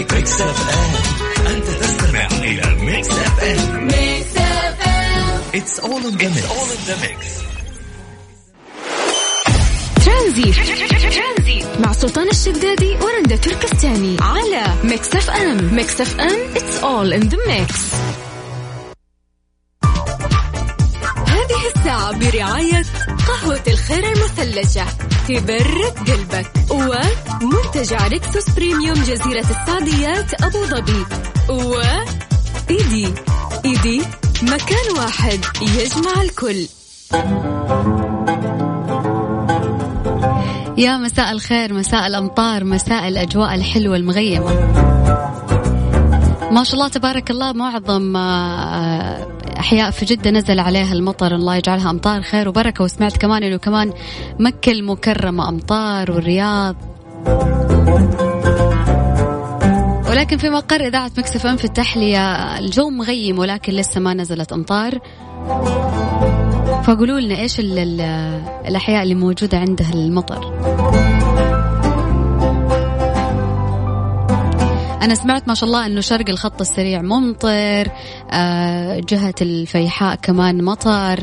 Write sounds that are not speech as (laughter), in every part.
Mix FM أنت تستمع إلى ميكس اف ام ميكس اف ام اتس اول ان ذا ميكس ترانزيت. مع سلطان الشدادي ورندا تركستاني على Mix FM Mix FM it's all in the mix برعاية قهوة الخير المثلجة. تبرد قلبك ومنتجع ريكسوس بريميوم جزيرة السعديات أبو ظبي. و إيدي. إيدي مكان واحد يجمع الكل. يا مساء الخير مساء الأمطار مساء الأجواء الحلوة المغيمة. ما شاء الله تبارك الله معظم آه، أحياء في جدة نزل عليها المطر الله يجعلها أمطار خير وبركة. وسمعت كمان أنه كمان مكة المكرمة أمطار والرياض. ولكن في مقر إذاعة مكسف أم في التحلية الجو مغيم ولكن لسه ما نزلت أمطار. فقولوا لنا إيش ال- ال- الأحياء اللي موجودة عندها المطر؟ أنا سمعت ما شاء الله أنه شرق الخط السريع ممطر آه، جهة الفيحاء كمان مطر.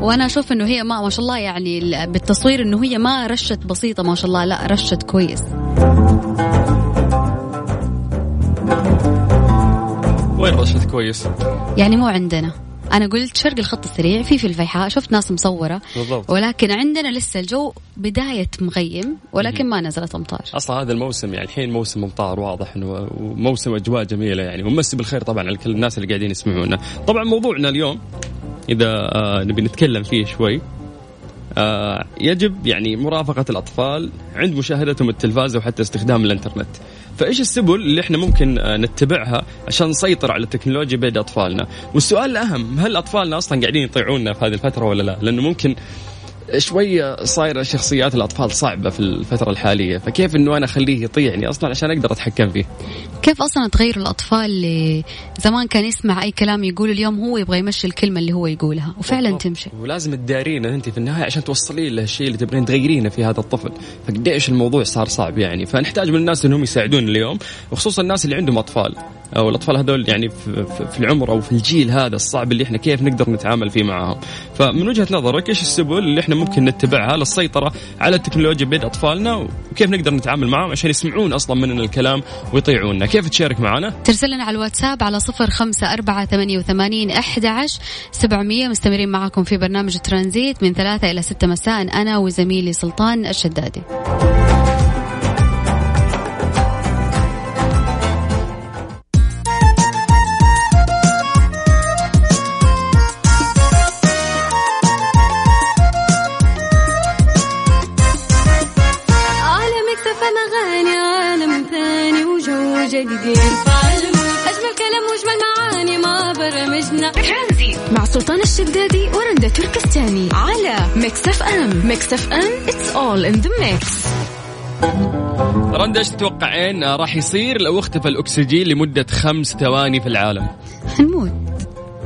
وأنا أشوف إنه هي ما ما شاء الله يعني ال- بالتصوير إنه هي ما رشت بسيطة ما شاء الله لا رشت كويس. وين رشد كويس؟ يعني مو عندنا. أنا قلت شرق الخط السريع في في الفيحاء شفت ناس مصورة. بالضبط. ولكن عندنا لسه الجو بداية مغيم ولكن ما نزلت أمطار. أصلا هذا الموسم يعني الحين موسم أمطار واضح إنه وموسم أجواء جميلة يعني. ومسي بالخير طبعا على كل الناس اللي قاعدين يسمعونا. طبعا موضوعنا اليوم إذا آه نبي نتكلم فيه شوي آه يجب يعني مرافقة الأطفال عند مشاهدتهم التلفاز وحتى استخدام الإنترنت. فإيش السبل اللي إحنا ممكن آه نتبعها عشان نسيطر على التكنولوجيا بين أطفالنا؟ والسؤال الأهم هل أطفالنا أصلا قاعدين يطيعونا في هذه الفترة ولا لا؟ لأنه ممكن شوية صايرة شخصيات الأطفال صعبة في الفترة الحالية فكيف أنه أنا أخليه يطيعني أصلا عشان أقدر أتحكم فيه؟ كيف أصلا تغيروا الأطفال اللي زمان كان يسمع أي كلام يقول اليوم هو يبغى يمشي الكلمة اللي هو يقولها وفعلا بالضبط. تمشي. ولازم تدارينه أنت في النهاية عشان توصلين له الشيء اللي تبغين تغيرينه في هذا الطفل. فقديش الموضوع صار صعب يعني. فنحتاج من الناس إنهم يساعدون اليوم وخصوصا الناس اللي عندهم أطفال أو الأطفال هذول يعني في, في- في العمر أو في الجيل هذا الصعب اللي إحنا كيف نقدر نتعامل فيه معهم. فمن وجهة نظرك إيش السبل اللي إحنا ممكن نتبعها للسيطرة على التكنولوجيا بين أطفالنا وكيف نقدر نتعامل معهم عشان يسمعون أصلا مننا الكلام ويطيعونا. كيف تشارك معنا؟ ترسل لنا على الواتساب على صفر خمسة أربعة ثمانية وثمانين أحد عشر سبعمية. مستمرين معكم في برنامج ترانزيت من ثلاثة إلى ستة مساء أنا وزميلي سلطان الشدادي. Mix FM it's all in the mix رندا إيش تتوقعين؟ راح يصير لو اختفى الأكسجين لمدة خمس ثواني في العالم. حنموت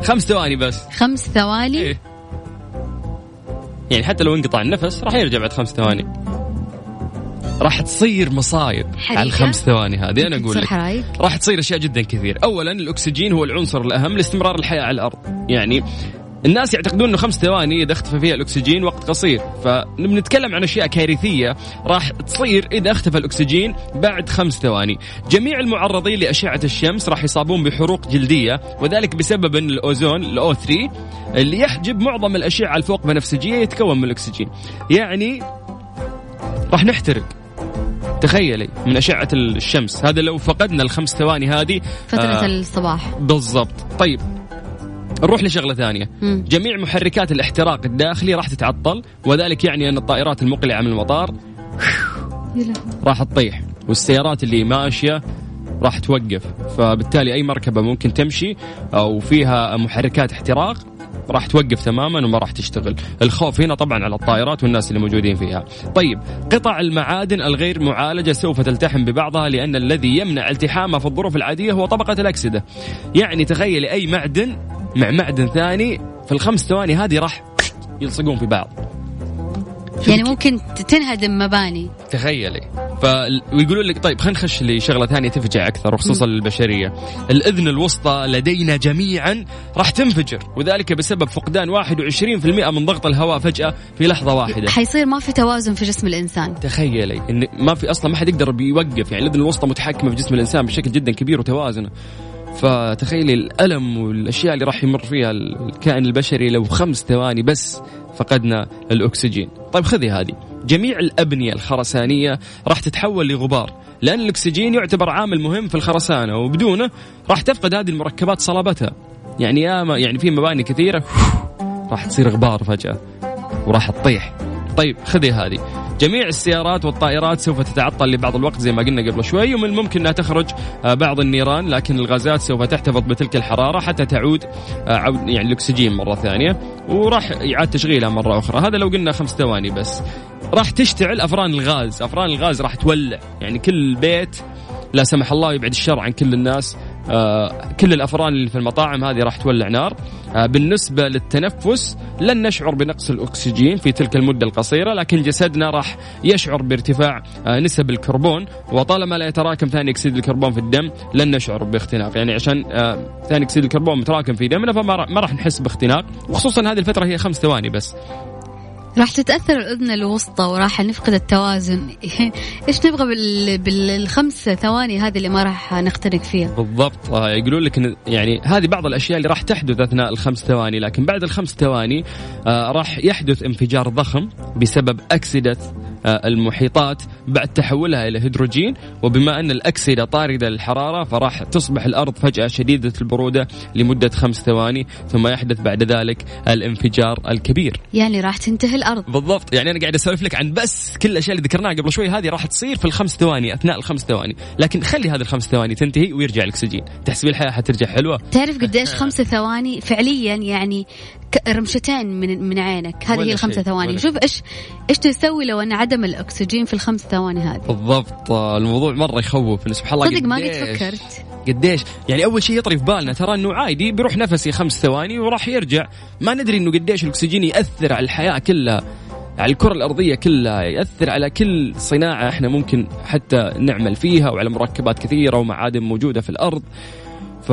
خمس ثواني بس. خمس ثواني؟ إيه؟ يعني حتى لو انقطع النفس راح يرجع بعد خمس ثواني. راح تصير مصايب حريقة؟ على الخمس ثواني هذه أنا أقول لك. راح تصير أشياء جدا كثير. اولا الأكسجين هو العنصر الأهم لاستمرار الحياة على الأرض. يعني الناس يعتقدون إنه خمس ثواني إذا اختفى فيها الأكسجين وقت قصير. فنتكلم عن أشياء كارثية راح تصير إذا اختفى الأكسجين بعد خمس ثواني. جميع المعرضين لأشعة الشمس راح يصابون بحروق جلدية وذلك بسبب إن الأوزون الأو 3 اللي يحجب معظم الأشعة الفوق بنفسجية يتكون من الأكسجين. يعني راح نحترق. تخيلي من أشعة الشمس. هذا لو فقدنا الخمس ثواني هذه فترة آه، الصباح. بالضبط. طيب نروح لشغلة ثانية. مم. جميع محركات الاحتراق الداخلي راح تتعطل وذلك يعني أن الطائرات المقلعة من المطار راح تطيح والسيارات اللي ماشية راح توقف. فبالتالي أي مركبة ممكن تمشي أو فيها محركات احتراق راح توقف تماما وما راح تشتغل. الخوف هنا طبعا على الطائرات والناس اللي موجودين فيها. طيب قطع المعادن الغير معالجة سوف تلتحم ببعضها لأن الذي يمنع التحامها في الظروف العادية هو طبقة الأكسدة. يعني تخيلي أي معدن مع معدن ثاني في الخمس ثواني هذه راح يلصقون في بعض. يعني ممكن تنهدم مباني. تخيلي. ف ويقولون لك طيب خلينا نخش لشغلة ثانية تفجع أكثر وخصوصا للبشرية. الإذن الوسطى لدينا جميعا راح تنفجر وذلك بسبب فقدان 21% من ضغط الهواء فجأة في لحظة واحدة. حيصير ما في توازن في جسم الإنسان. تخيلي إن ما في أصلا ما حد يقدر بيوقف يعني الإذن الوسطى متحكمة في جسم الإنسان بشكل جدا كبير وتوازنه. فتخيلي الألم والأشياء اللي راح يمر فيها الكائن البشري لو خمس ثواني بس فقدنا الأكسجين. طيب خذي هذه. جميع الأبنية الخرسانية راح تتحول لغبار لأن الأكسجين يعتبر عامل مهم في الخرسانة وبدونه راح تفقد هذه المركبات صلابتها. يعني يا يعني في مباني كثيرة راح تصير غبار فجأة وراح تطيح. طيب خذي هذه. جميع السيارات والطائرات سوف تتعطل لبعض الوقت زي ما قلنا قبل شوي ومن الممكن انها تخرج آه، بعض النيران لكن الغازات سوف تحتفظ بتلك الحرارة حتى تعود آه، يعني الأكسجين مرة ثانية وراح يعاد تشغيلها مرة أخرى. هذا لو قلنا خمس ثواني بس. راح تشتعل أفران الغاز. أفران الغاز راح تولع. يعني كل بيت لا سمح الله يبعد الشر عن كل الناس. كل الأفران اللي في المطاعم هذه راح تولع نار. آه بالنسبة للتنفس لن نشعر بنقص الأكسجين في تلك المدة القصيرة لكن جسدنا راح يشعر بارتفاع آه نسب الكربون. وطالما لا يتراكم ثاني أكسيد الكربون في الدم لن نشعر باختناق. يعني عشان آه ثاني أكسيد الكربون متراكم في دمنا فما راح نحس باختناق. وخصوصا هذه الفترة هي خمس ثواني بس. راح تتأثر الأذن الوسطى وراح نفقد التوازن. (laughs) إيش نبغى بال... بالخمس ثواني هذه اللي ما راح نختنق فيها؟ بالضبط. آه، يقولون لك يعني هذه بعض الأشياء اللي راح تحدث أثناء الخمس ثواني لكن بعد الخمس ثواني آه راح يحدث انفجار ضخم بسبب اكسده المحيطات بعد تحولها إلى هيدروجين وبما أن الاكسده طارده للحراره فراح تصبح الأرض فجأة شديدة البرودة لمدة خمس ثواني ثم يحدث بعد ذلك الانفجار الكبير. يعني راح تنتهي الأرض. بالضبط. يعني أنا قاعد أسولف لك عن بس كل الأشياء اللي ذكرناها قبل شوي هذه راح تصير في الخمس ثواني أثناء الخمس ثواني. لكن خلي هذه الخمس ثواني تنتهي ويرجع الأكسجين. تحسبي الحياة حترجع حلوة. تعرف قديش (laughs) خمس ثواني فعليا يعني رمشتين من من عينك. هذه هي الخمس ثواني. شوف إيش إيش تسوي لو أن عدم الأكسجين في الخمس ثواني هذه. بالضبط. الموضوع مرة يخوف سبحان الله صدق ما قد فكرت. قديش؟ يعني أول شيء يطري في بالنا ترى إنه عادي بيروح نفسي خمس ثواني وراح يرجع. ما ندري إنه قديش الأكسجين يأثر على الحياة كلها على الكرة الأرضية كلها يأثر على كل صناعة إحنا ممكن حتى نعمل فيها وعلى مركبات كثيرة ومعادن موجودة في الأرض. ف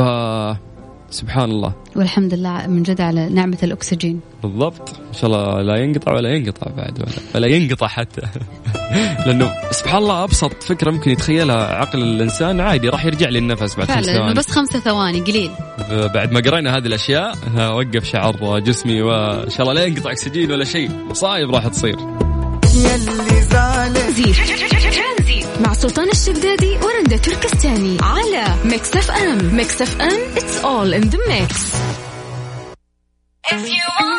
سبحان الله والحمد لله من جد على نعمة الأكسجين. بالضبط. إن شاء الله لا ينقطع ولا ينقطع بعد ولا, ولا ينقطع حتى. (laughs) لأنه سبحان الله أبسط فكرة ممكن يتخيلها عقل الإنسان عادي راح يرجع لي النفس بعد خمس ثواني. بس خمسة ثواني قليل. بعد ما قرينا هذه الأشياء وقف شعر جسمي وإن شاء الله لا ينقطع أكسجين ولا شيء. مصايب راح تصير. مع سلطان الشدادي ورندا تركستاني على Mix FM Mix FM it's all in the mix. If you want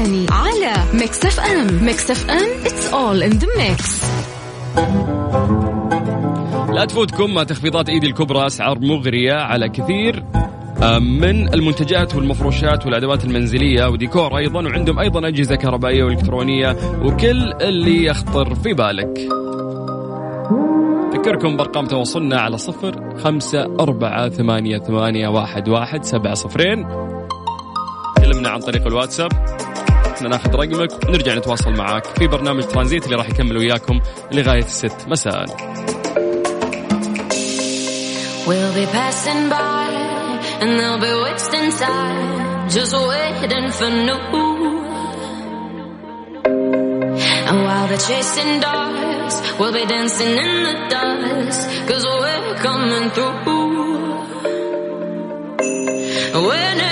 تركستاني على Mix FM Mix FM it's all in the mix. لا تفوتكم تخفيضات ايدي الكبرى أسعار مغرية على كثير من المنتجات والمفروشات والأدوات المنزلية وديكور أيضا وعندهم أيضا أجهزة كهربائية وإلكترونية وكل اللي يخطر في بالك. أذكركم بأرقام تواصلنا على صفر خمسة أربعة ثمانية ثمانية واحد واحد سبعة صفرين. كلمنا عن طريق الواتساب. إحنا ناخذ رقمك ونرجع نتواصل معاك في برنامج ترانزيت اللي راح يكمل وياكم لغاية الست مساء We'll be passing by and they'll be wasting time just waiting for new. And while they're chasing dogs, we'll be dancing in the dust cause we're coming through. Whenever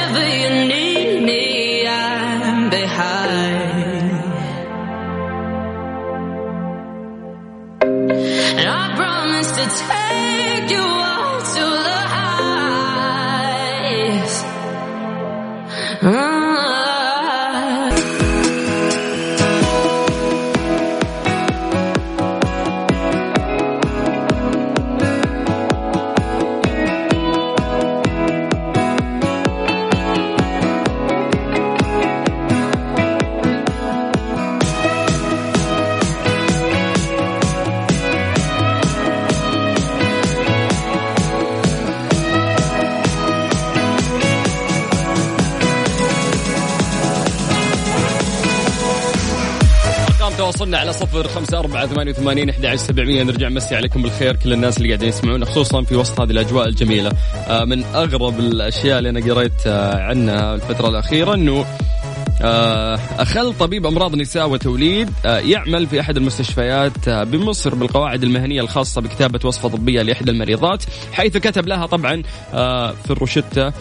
تواصلنا على صفر خمسة أربعة ثمانية وثمانين أحد سبعمية. نرجع نمسي عليكم بالخير كل الناس اللي قاعدين يسمعونا خصوصا في وسط هذه الأجواء الجميلة. آه، من أغرب الأشياء اللي أنا قريت آه، عنها الفترة الأخيرة أنه آه، أخل طبيب أمراض نساء وتوليد يعمل في أحد المستشفيات بمصر بالقواعد المهنية الخاصة بكتابة وصفة طبية لإحدى المريضات حيث كتب لها طبعا في الروشتة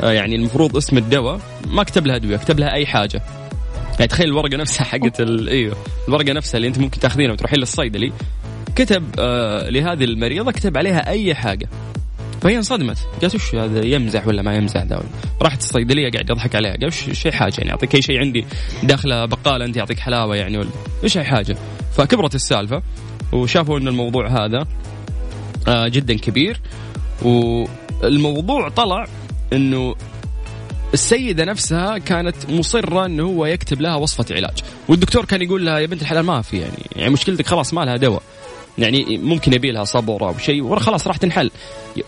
يعني المفروض اسم الدواء ما كتب لها أدوية كتب لها أي حاجة. يعني تخيل الورقة نفسها حقت أيوه الورقة نفسها اللي أنت ممكن تاخذينها وتروحين للصيدلي. كتب آه لهذه المريضة كتب عليها أي حاجة. فهي انصدمت. قالت وش هذا يمزح ولا ما يمزح ذا؟ راحت الصيدلية قاعد يضحك عليها. قال وش شيء حاجة يعني؟ أعطيك أي شيء عندي داخله بقالة أنت يعطيك حلاوة يعني ولا إيش اي حاجة؟ فكبرت السالفة وشافوا إن الموضوع هذا آه جدا كبير. والموضوع طلع إنه السيدة نفسها كانت مصرة إنه هو يكتب لها وصفة علاج. والدكتور كان يقول لها يا بنت الحلال ما في يعني يعني مشكلتك خلاص ما لها دواء. يعني ممكن يبي لها صبر أو شيء خلاص راح تنحل.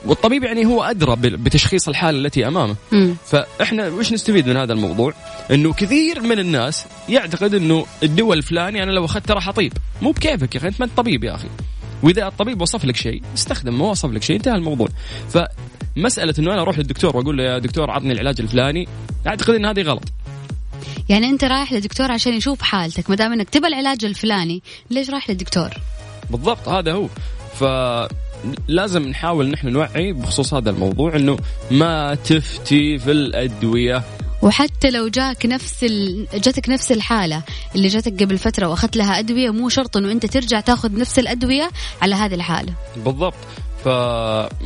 والطبيب يعني هو أدرى بتشخيص الحالة التي أمامه. م. فإحنا وش نستفيد من هذا الموضوع؟ إنه كثير من الناس يعتقد إنه الدواء الفلاني أنا لو أخذته راح أطيب. مو بكيفك يا أخي أنت ما انت طبيب يا أخي. وإذا الطبيب وصف لك شيء استخدم ما وصف لك شيء انتهى الموضوع. فمساله إنه أنا أروح للدكتور وأقول له يا دكتور عطني العلاج الفلاني أعتقد إن هذه غلط يعني أنت رايح للدكتور عشان يشوف حالتك ما دام إنك تبى العلاج الفلاني ليش رايح للدكتور بالضبط هذا هو ف لازم نحاول نحن نوعي بخصوص هذا الموضوع إنه ما تفتي في الأدوية وحتى لو جاك نفس ال... جاتك نفس الحالة اللي جاتك قبل فترة وأخذت لها أدوية مو شرط إنه أنت ترجع تاخذ نفس الأدوية على هذه الحالة. بالضبط. ف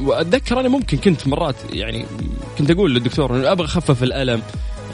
وأتذكر أنا ممكن كنت مرات يعني كنت أقول للدكتور إنه أبغى أخفف الألم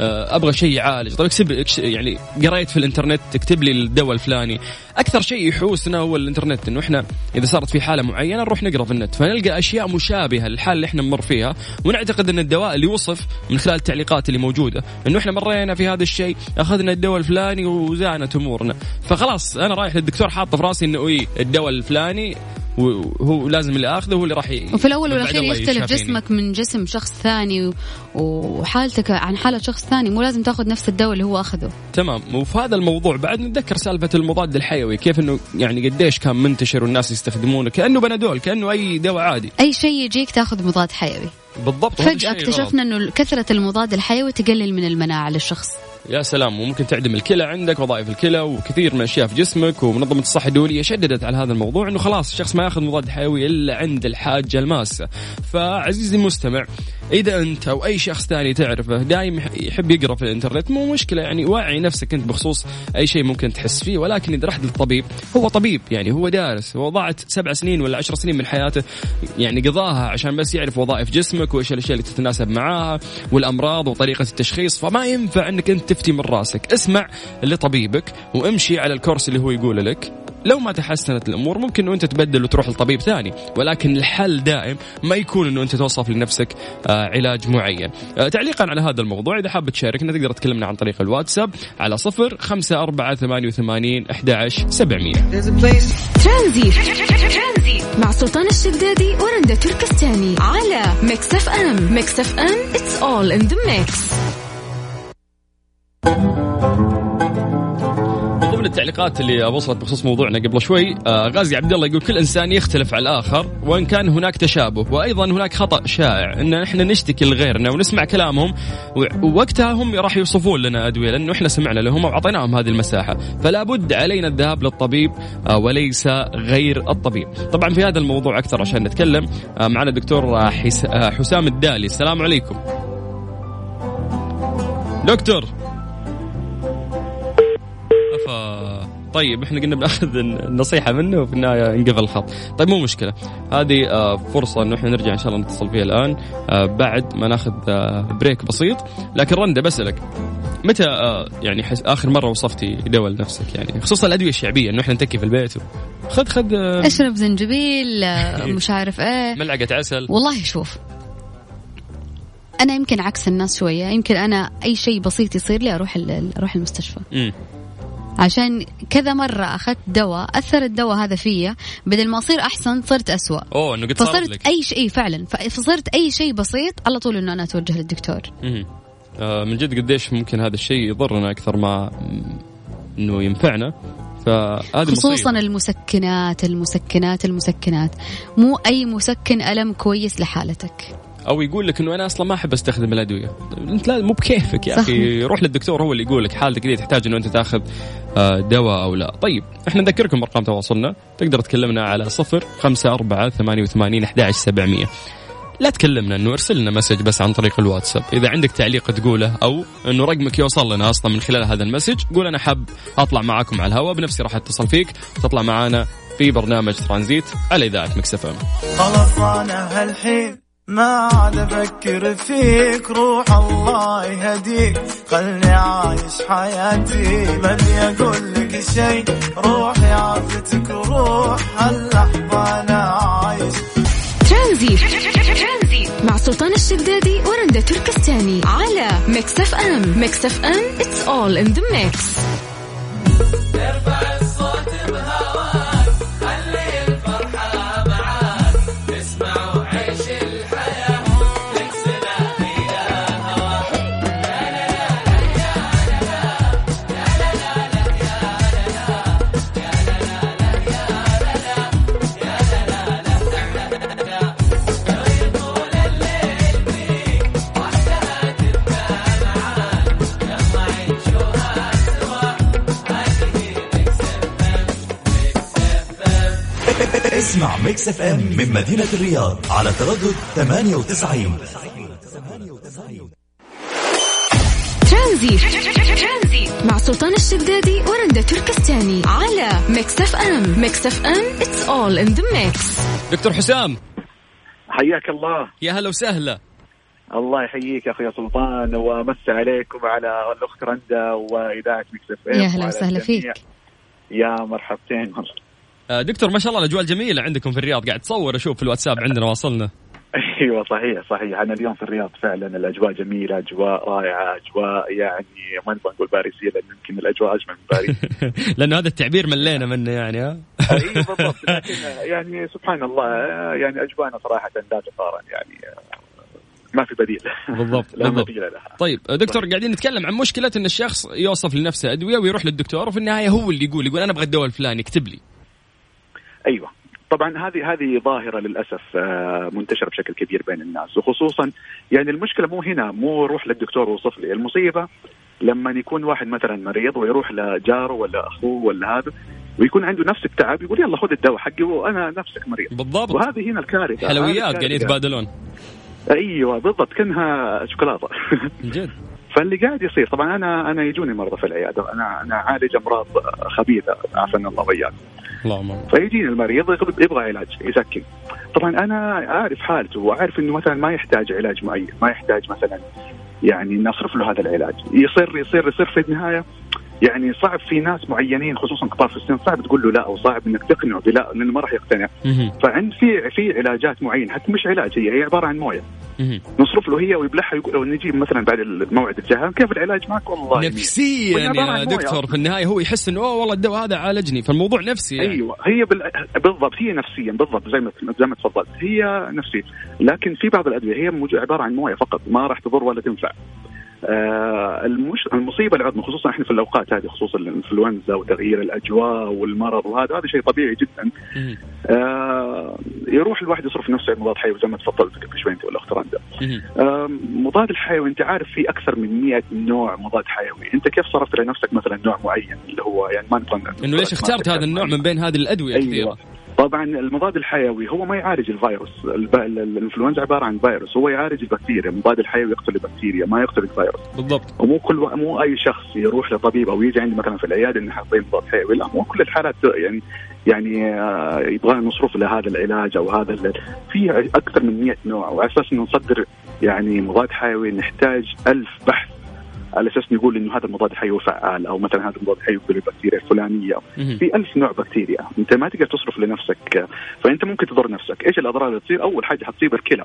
آه، أبغى شيء يعالج طيب اكتب يعني قريت في الإنترنت تكتب لي الدواء الفلاني. أكثر شيء يحوسنا هو الإنترنت إنه إحنا إذا صارت في حالة معينة نروح نقرأ في النت فنلقى أشياء مشابهة للحالة اللي إحنا نمر فيها ونعتقد إن الدواء اللي وصف من خلال التعليقات اللي موجودة إنه إحنا مرينا في هذا الشيء أخذنا الدواء الفلاني وزانت أمورنا. فخلاص أنا رايح للدكتور حاطه في راسي إنه اي الدواء الفلاني وهو لازم اللي آخذه هو اللي راح وفي الأول والأخير يختلف جسمك من جسم شخص ثاني وحالتك عن حالة شخص ثاني مو لازم تاخذ نفس الدواء اللي هو أخذه. تمام. وفي هذا الموضوع بعد نتذكر سالفة المضاد الحيوي كيف إنه يعني قديش كان منتشر والناس يستخدمونه كأنه بنادول كأنه أي دواء عادي. أي شيء يجيك تاخذ مضاد حيوي. بالضبط فجأة اكتشفنا إنه كثرة المضاد الحيوي تقلل من المناعة للشخص. يا سلام وممكن تعدم الكلى عندك وظائف الكلى وكثير من الأشياء في جسمك ومنظمة الصحة الدولية شددت على هذا الموضوع إنه خلاص الشخص ما يأخذ مضاد حيوي إلا عند الحاجة الماسة. فعزيزي المستمع إذا أنت أو أي شخص ثاني تعرفه دايم يحب يقرأ في الإنترنت مو مشكلة يعني وعي نفسك أنت بخصوص أي شيء ممكن تحس فيه ولكن إذا رحت للطبيب هو طبيب يعني هو دارس هو ضاعت سبع سنين ولا عشر سنين من حياته يعني قضاها عشان بس يعرف وظائف جسمك وإيش الأشياء اللي تتناسب معاها والأمراض وطريقة التشخيص فما ينفع إنك أنت تفتي من راسك. اسمع لطبيبك وامشي على ال course اللي هو يقول لك. لو ما تحسنت الأمور ممكن إنه أنت تبدل وتروح لطبيب ثاني ولكن الحل دائم ما يكون إنه أنت توصف لنفسك آه علاج معين. آه تعليقا على هذا الموضوع إذا حاب تشاركنا تقدر تكلمنا عن طريق الواتساب على صفر خمسة أربعة ثمانية وثمانين أحد سبعمية. ترانزيت مع سلطان الشدادي ورندا تركستاني على Mix FM Mix FM it's all in the mix. ضمن التعليقات اللي وصلت بخصوص موضوعنا قبل شوي آه غازي عبد الله يقول كل إنسان يختلف على الآخر وإن كان هناك تشابه وأيضا هناك خطأ شائع إن إحنا نشتكي لغيرنا ونسمع كلامهم ووقتها هم راح يوصفون لنا أدوية لأنه إحنا سمعنا لهم وأعطيناهم هذه المساحة فلا بد علينا الذهاب للطبيب آه وليس غير الطبيب. طبعا في هذا الموضوع أكثر عشان نتكلم آه معنا الدكتور حسام الدالي السلام عليكم. دكتور. طيب إحنا قلنا بناخذ النصيحه منه وفي النهاية انقفل الخط. طيب مو مشكلة. هذه آه، فرصة إنه إحنا نرجع إن شاء الله نتصل فيها الآن. آه، بعد ما ناخذ آه، بريك بسيط. لكن رنده بسألك. متى يعني آخر مرة وصفتي دواء لنفسك يعني خصوصا الأدوية الشعبية إنه إحنا نتكي في البيت خذ خذ اشرب زنجبيل (laughs) مش عارف إيه. ملعقة عسل. والله شوف أنا يمكن عكس الناس شوية. يمكن أنا أي شيء بسيط يصير لي أروح أروح المستشفى. م. عشان كذا مرة أخذت دواء أثر الدواء هذا فيا بدل ما أصير أحسن صرت أسوأ. أوه إنه قد فصرت لك. أي شيء فعلا. فصرت أي شيء بسيط على طول إنه أنا أتوجه للدكتور. آه من جد قديش ممكن هذا الشيء يضرنا أكثر ما إنه ينفعنا. فهذه خصوصا مصيبة. المسكنات المسكنات المسكنات. مو أي مسكن ألم كويس لحالتك. أو يقول لك إنه أنا أصلا ما أحب أستخدم الأدوية. أنت لا مو بكيفك يا. أخي. روح للدكتور هو اللي يقول لك حالتك دي تحتاج إنه أنت تاخذ آه، دواء أو لا. طيب إحنا نذكركم أرقام تواصلنا. تقدر تكلمنا على صفر خمسة أربعة ثمانية وثمانين أحد سبعمية. لا تكلمنا إنه ارسل لنا message بس عن طريق الواتساب. إذا عندك تعليق تقوله أو إنه رقمك يوصل لنا أصلا من خلال هذا ال message قول أنا حاب أطلع معاكم على الهواء بنفسي راح أتصل فيك. تطلع معانا في برنامج ترانزيت على إذاعة Mix FM. خلاص أنا هالحين. ما عاد أفكر فيك روح الله يهديك خلني عايش حياتي ماني أقول لك شيء. روح يا عفتك وروح هاللحظة أنا عايش. ترانزيت. مع سلطان الشدادي ورندا تركستاني. على Mix FM. Mix FM it's all in the mix. Mix FM من مدينة الرياض على تردد 98 ترانزيت. مع سلطان الشدادي ورندا تركستاني على Mix FM. Mix FM it's all in the mix. دكتور حسام. حياك الله. يا هلا وسهلا. الله يحييك يا أخوي سلطان ومسي عليكم على الأخت رندا وإذاعة Mix F يا هلا وسهلا فيك. يا مرحبتين. آه، دكتور ما شاء الله الأجواء الجميلة عندكم في الرياض. قاعد تصور أشوف في الواتساب عندنا واصلنا. (laughs) أيوه صحيح صحيح. أنا اليوم في الرياض فعلا الأجواء جميلة أجواء رائعة أجواء يعني ما نبغى نقول باريسيه لأن يمكن الأجواء أجمل من باريس. (laughs) لأنه هذا التعبير ملينا منه يعني ها؟ (laughs) أيوه بالضبط. لكن يعني سبحان الله يعني أجواءنا صراحة لا تقارن يعني ما في بديل. بالضبط لا بالضبط. بديل لها. طيب دكتور قاعدين نتكلم عن مشكلة إن الشخص يوصف لنفسه. أدوية ويروح للدكتور وفي النهاية هو اللي يقول يقول أنا أبغى الدواء الفلاني اكتب لي. أيوه. طبعا هذه هذه ظاهرة للأسف آه، منتشرة بشكل كبير بين الناس وخصوصا يعني المشكلة مو هنا مو روح للدكتور ووصف لي المصيبة لما يكون واحد مثلا مريض ويروح لجاره ولا أخوه ولا هذا ويكون عنده نفس التعب يقول يلا خذ الدواء حقي وأنا نفسك مريض. بالضبط. وهذه هنا الكارثة حلويات. قاعدين يتبادلون. أيوه بالضبط كأنها شوكولاتة. (laughs) جد. فاللي قاعد يصير طبعا أنا أنا يجوني مرضى في العيادة أنا أنا أعالج أمراض خبيثة عافانا الله واياك اللهم آمين. فيجيني المريض يبغى علاج يسكن طبعا أنا أعرف حالته وأعرف إنه مثلا ما يحتاج علاج معين ما يحتاج مثلا يعني نصرف له هذا العلاج يصير يصير يصير في النهاية يعني صعب في ناس معينين خصوصا كبار في السن صعب تقول له لا أو صعب إنك تقنعه بلا لأنه ما راح يقتنع. فعند في في علاجات معينة حتى مش علاج هي هي عبارة عن موية. نصرف له هي ويبلعها يقول لو نجي مثلا بعد الموعد الجاي كيف العلاج معك والله. نفسيا عبارة يا دكتور. في النهاية هو يحس إنه أوه والله الدواء هذا عالجني فالموضوع نفسي يعني. أيوه هي بال... بالضبط هي نفسيا بالضبط زي ما زي ما تفضلت هي نفسيه لكن في بعض الأدوية هي عبارة عن موية فقط ما راح تضر ولا تنفع آه. المصيبة العظمى خصوصا إحنا في الأوقات هذه خصوصا الإنفلونزا وتغيير الأجواء والمرض وهذا هذا شيء طبيعي جدا. آه يروح الواحد يصرف نفسه على مضاد حيوي زي ما تفضلت قبل شوي أنت والأخت مهم. آه مضاد الحيوي أنت عارف في أكثر من 100 نوع مضاد حيوي أنت كيف صرفت لنفسك مثلا نوع معين اللي هو يعني ما نبغى إنه ليش اخترت هذا النوع من بين هذه الأدوية أيوه كثيرة طبعا المضاد الحيوي هو ما يعالج الفيروس. الب... ال- ال- الإنفلونزا عبارة عن فيروس. هو يعالج البكتيريا. المضاد الحيوي يقتل البكتيريا ما يقتل الفيروس. بالضبط. ومو كل و... مو أي شخص يروح لطبيب أو يجي عندي مثلا في العيادة إنه حاطين مضاد حيوي. لا مو كل الحالات يعني يعني آه، يبغى نصرف لهذا العلاج أو هذا ال... في أكثر من 100 نوع. وعلى أساس إنه نصدر يعني مضاد حيوي نحتاج ألف بحث على أساس نقول إنه هذا المضاد الحيوي فعال أو مثلا هذا المضاد الحيوي يقتل البكتيريا الفلانيه. في ألف نوع بكتيريا. أنت ما تقدر تصرف لنفسك فأنت ممكن تضر نفسك. إيش الأضرار اللي تصير؟ أول حاجة حتصيب الكلى.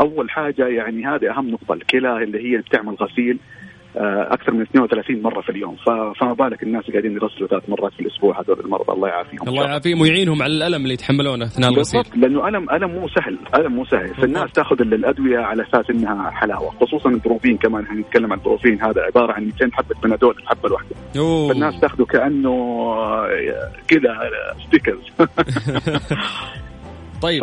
أول حاجة يعني هذه أهم نقطة الكلى اللي هي بتعمل غسيل. أكثر من 32 مرة في اليوم. فما بالك الناس قاعدين يغسلوا ثلاث مرات في الأسبوع هذول المرضى. الله يعافيهم. الله يعافيهم ويعينهم على الألم اللي يتحملونه أثناء الغسيل لأنه الم ألم مو سهل. ألم مو سهل. فالناس تأخذ الأدوية على أساس إنها حلاوة خصوصا البروفين. كمان إحنا نتكلم عن البروفين. هذا عبارة عن 200 حبة بنادول الحبه الواحده. فالناس تأخذه كأنه آه، كذا ستيكرز (laughs) طيب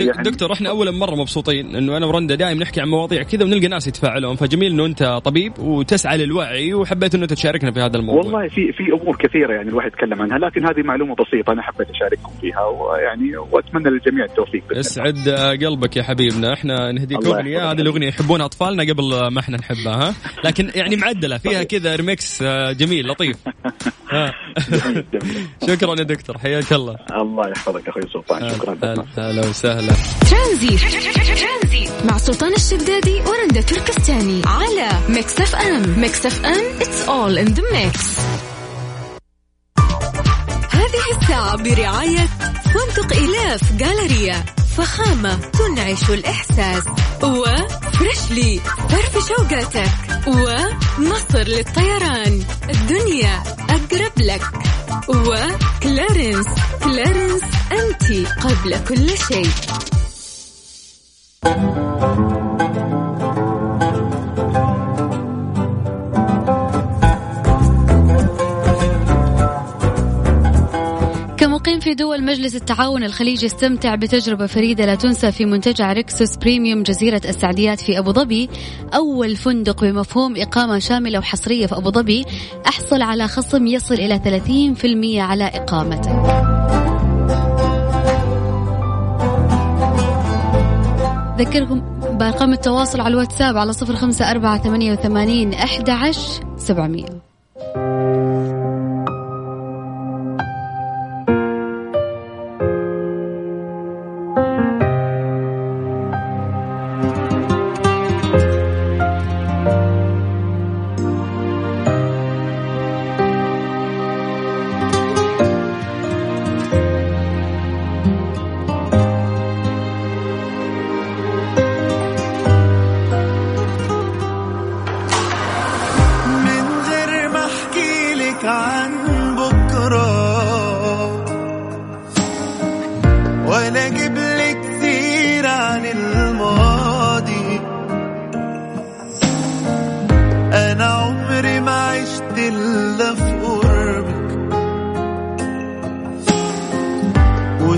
يعني دكتور إحنا اولا مرة مبسوطين إنه أنا ورندا دائما نحكي عن مواضيع كذا ونلقى ناس يتفاعلون. فجميل إنه أنت طبيب وتسعى للوعي وحبيت إنه تشاركنا في هذا الموضوع. والله في في أمور كثيرة يعني الواحد يتكلم عنها لكن هذه معلومة بسيطة أنا حبيت أشارككم فيها ويعني وأتمنى للجميع التوفيق اسعد قلبك يا حبيبنا. إحنا نهديك اغنيه هذه الأغنية يحبونها أطفالنا قبل ما إحنا نحبها ها؟ لكن يعني معدلة فيها كذا ريمكس آه، جميل لطيف. (laughs) (laughs) شكرا يا دكتور حياك الله. الله يحفظك أخوي سلطان شكرا هلا وسهلا. ترانزيت مع سلطان الشدادي ورندا تركستاني على Mix FM. Mix FM it's all in the mix هذه الساعة برعاية فندق إيلاف جالريا فخامة تنعش الإحساس وفريشلي فرف شوقاتك ومصر للطيران الدنيا أقرب لك وكلارنس كلارنس أنت قبل كل شيء. كمقيم في دول مجلس التعاون الخليجي استمتع بتجربة فريدة لا تنسى في منتجع ريكسوس بريميوم جزيرة السعديات في أبو ظبي. أول فندق بمفهوم إقامة شاملة وحصرية في أبو ظبي. أحصل على خصم يصل إلى 30% على إقامتك ذكركم بأرقام التواصل على الواتساب على صفر خمسة أربعة ثمانية وثمانين أحد عشر سبعمية.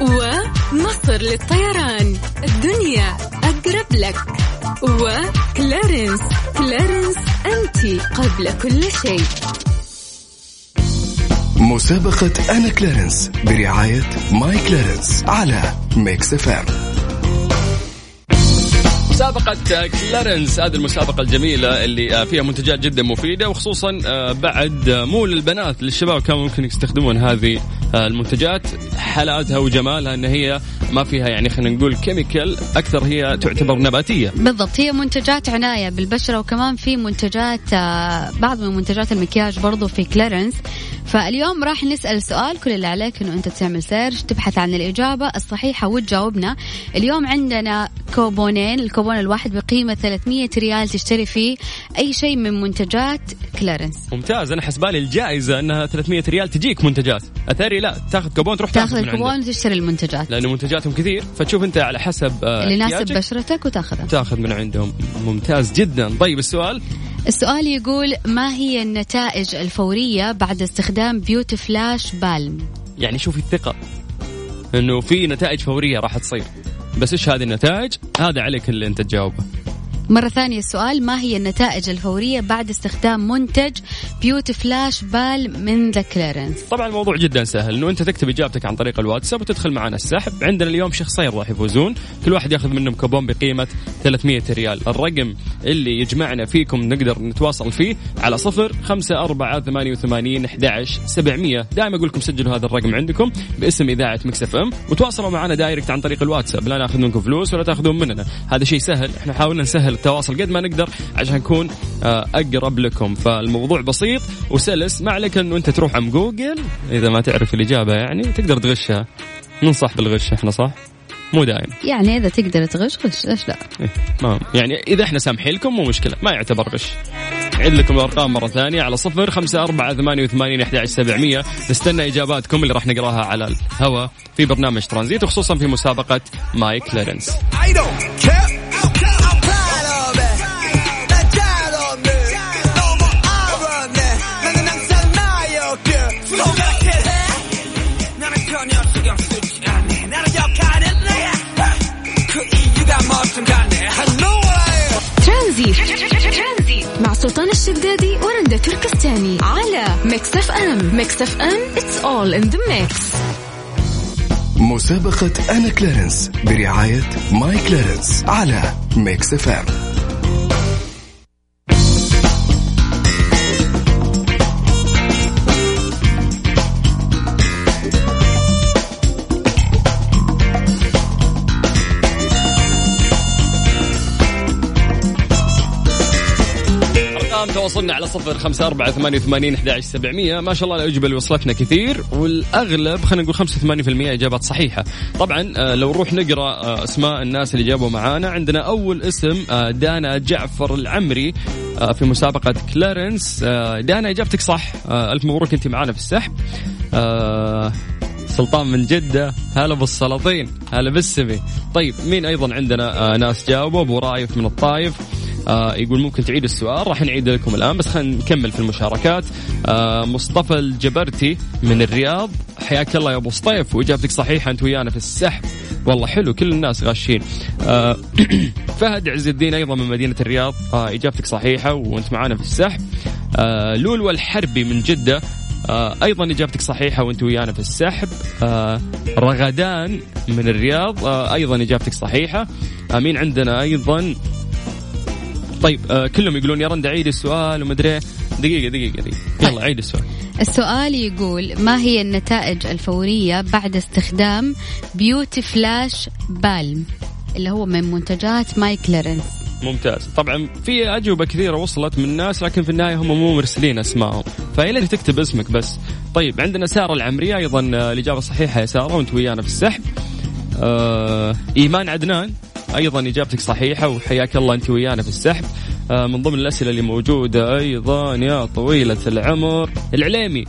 ومصر للطيران. الدنيا أقرب لك. و Clarins. Clarins أنت قبل كل شيء. مسابقة أنا Clarins برعاية My Clarins على Mix FM. مسابقة Clarins هذه المسابقة الجميلة اللي آه، فيها منتجات جدا مفيدة وخصوصا آه، بعد مو للبنات للشباب كانوا ممكن يستخدمون هذه المنتجات. حالاتها وجمالها إن هي ما فيها يعني خلينا نقول chemical أكثر هي تعتبر نباتية. بالضبط هي منتجات عناية بالبشرة وكمان في منتجات بعض من منتجات المكياج برضو في Clarins فاليوم راح نسأل سؤال كل اللي عليك إنه أنت تعمل search تبحث عن الإجابة الصحيحة وتجاوبنا. اليوم عندنا كوبونين الكوبون الواحد بقيمة 300 ريال تشتري فيه أي شيء من منتجات Clarins ممتاز أنا حسبالي الجائزة إنها 300 ريال تجيك منتجات. لا تاخذ كوبون تروح تاخذ الكوبون وتشتري المنتجات. لأنه منتجاتهم كثير فتشوف أنت على حسب آه، اللي يناسب بشرتك وتاخذه تاخذ من عندهم. ممتاز جدا. طيب السؤال؟ السؤال يقول ما هي النتائج الفورية بعد استخدام Beauty Flash Balm يعني شوفي الثقة. إنه في نتائج فورية راح تصير. بس إيش هذه النتائج؟ هذا عليك اللي أنت تجاوبه. مرة ثانية السؤال ما هي النتائج الفورية بعد استخدام منتج Beauty Flash Balm من ذا Clarins طبعا الموضوع جدا سهل إنه أنت تكتب إجابتك عن طريق الواتساب وتدخل معنا السحب. عندنا اليوم شخصين راح يفوزون. كل واحد يأخذ منهم كوبون بقيمة 300 ريال. الرقم اللي يجمعنا فيكم نقدر نتواصل فيه على صفر خمسة أربعة ثمانية وثمانين سبعمية. دائما أقول لكم سجلوا هذا الرقم عندكم باسم إذاعة Mix FM وتواصلوا معنا direct عن طريق الواتساب. لا ناخذ منكم فلوس ولا تاخذون مننا. هذا شيء سهل إحنا حاولنا نسهل التواصل قد ما نقدر عشان نكون آه، أقرب لكم. فالموضوع بسيط وسلس ما عليك إنه أنت تروح عم جوجل. إذا ما تعرف الإجابة يعني تقدر تغشها. ننصح بالغش إحنا صح؟ مو دائم يعني إذا تقدر تغش غش. ليش لا؟ إيه ما يعني إذا إحنا سامحين لكم مو مشكلة ما يعتبر غش. عيد لكم الأرقام مرة ثانية على صفر خمسة أربعة ثمانية وثمانين أحد سبعمية. نستنى إجاباتكم اللي راح نقراها على الهواء في برنامج ترانزيت وخصوصا في مسابقة My Clarins الشدادي ورندا تركستاني على Mix FM Mix FM it's all in the mix مسابقة أنا Clarins برعاية My Clarins على Mix FM تواصلنا على صفر خمسة أربعة ثمانية وثمانين أحد سبعمية. ما شاء الله الأجوبة اللي وصلتنا كثير والأغلب خلينا نقول خمسة وثمانين في المية إجابات صحيحة. طبعا آه، لو نروح نقرأ آه، أسماء الناس اللي جابوا معانا عندنا أول اسم آه، دانا جعفر العمري في مسابقة كلارنس. دانا إجابتك صح. ألف مبروك أنت معانا في السحب. سلطان من جدة. هلا بالسلاطين. هلا بالسمي طيب مين أيضا عندنا ناس جاوبوا؟ أبو رايف من الطايف. آه يقول ممكن تعيد السؤال. راح نعيد لكم الآن بس خلينا نكمل في المشاركات. آه مصطفى الجبرتي من الرياض. حياك الله يا أبو سطيف وإجابتك صحيحة أنت ويانا في السحب. والله حلو كل الناس غاشين. آه (clears throat) فهد عز الدين أيضا من مدينة الرياض. آه إجابتك صحيحة وأنت معانا في السحب. آه لولو الحربي من جدة. آه أيضا إجابتك صحيحة وأنت ويانا في السحب. آه رغدان من الرياض. آه أيضا إجابتك صحيحة. آه عندنا أيضا طيب آه كلهم يقولون يا رند عيد السؤال ومدري. دقيقة دقيقة دقيقة. يلا عيد السؤال. السؤال يقول ما هي النتائج الفورية بعد استخدام Beauty Flash Balm اللي هو من منتجات My Clarins ممتاز. طبعا في أجوبة كثيرة وصلت من الناس لكن في النهاية هم مو مرسلين أسمائهم. فيا تكتب اسمك بس. طيب عندنا سارة العمرية أيضا آه، الإجابة الصحيحه يا سارة وأنت ويانا في السحب. آه إيمان عدنان. أيضا إجابتك صحيحة وحياك الله أنت ويانا في السحب. آه من ضمن الأسئلة اللي موجودة أيضا يا طويلة العمر. العليمي.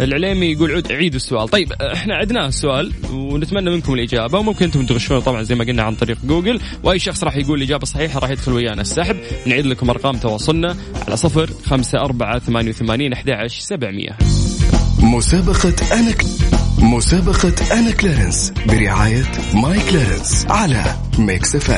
العليمي يقول عود عيد السؤال. طيب إحنا عدناه السؤال ونتمنى منكم الإجابة. وممكن أنتم تغشون طبعا زي ما قلنا عن طريق جوجل وأي شخص راح يقول الإجابة الصحيحة راح يدخل ويانا السحب. نعيد لكم أرقام تواصلنا على صفر خمسة أربعة ثمانية وثمانين أحد سبعمية. مسابقة أنا ك... مسابقة أنا Clarins برعاية My Clarins على ميكس إف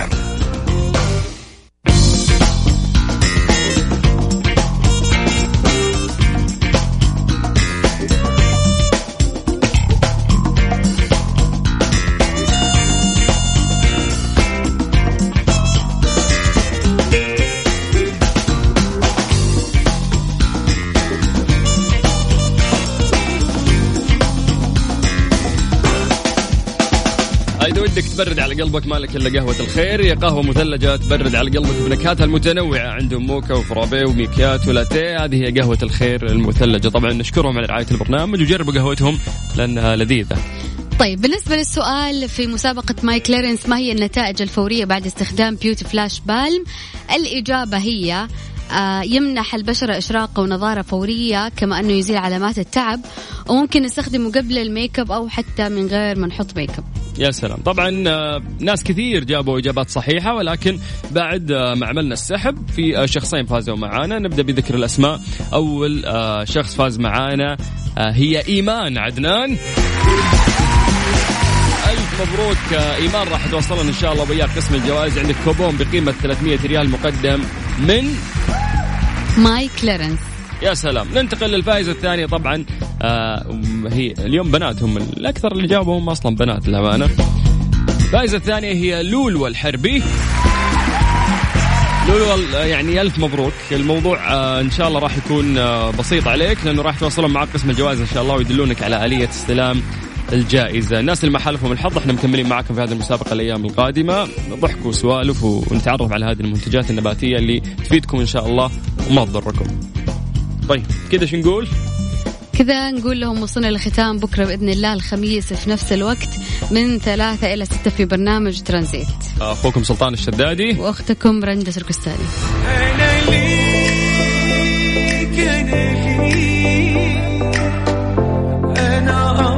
تبرد على قلبك مالك إلا قهوة الخير. هي قهوة مثلجة تبرد على قلبك بنكهاتها المتنوعة. عندهم موكا وفرابي وماكياتو ولاتيه. هذه هي قهوة الخير المثلجة. طبعا نشكرهم على رعاية البرنامج وجربوا قهوتهم لأنها لذيذة. طيب بالنسبة للسؤال في مسابقة My Clarins ما هي النتائج الفورية بعد استخدام Beauty Flash Balm الإجابة هي يمنح البشرة إشراقة ونضارة فورية كما أنه يزيل علامات التعب وممكن نستخدمه قبل ال make up أو حتى من غير ما نحط make up. يا سلام. طبعا آه، ناس كثير جابوا إجابات صحيحة ولكن بعد آه، ما عملنا السحب في آه، شخصين فازوا معانا. نبدأ بذكر الأسماء. أول آه، شخص فاز معانا آه، هي إيمان عدنان. مبروك آه، إيمان راح توصلنا إن شاء الله وياك. قسم الجوائز عندك كوبون بقيمة 300 ريال مقدم من My Clarins يا سلام. ننتقل للفائزة الثانية طبعا. آه هي اليوم بنات هم الأكثر اللي جاوبوا هم أصلا بنات للأمانة الفائزة الثانية هي لولو الحربي. لولو يعني ألف مبروك. الموضوع آه إن شاء الله راح يكون آه بسيط عليك لأنه راح توصلون معك قسم الجوائز إن شاء الله ويدلونك على آلية استلام. الجائزة. الناس اللي ما حالفهم الحظ إحنا مكملين معكم في هذه المسابقة الأيام القادمة. ضحك وسوالف ونتعرف على هذه المنتجات النباتية اللي تفيدكم إن شاء الله وما تضركم. طيب كذا شو نقول؟ كذا نقول لهم وصلنا لختام بكرة بإذن الله الخميس في نفس الوقت من ثلاثة إلى ستة في برنامج ترانزيت. أخوكم سلطان الشدادي. وأختكم رندة سركستاني. أنا ليك أنا ليك أنا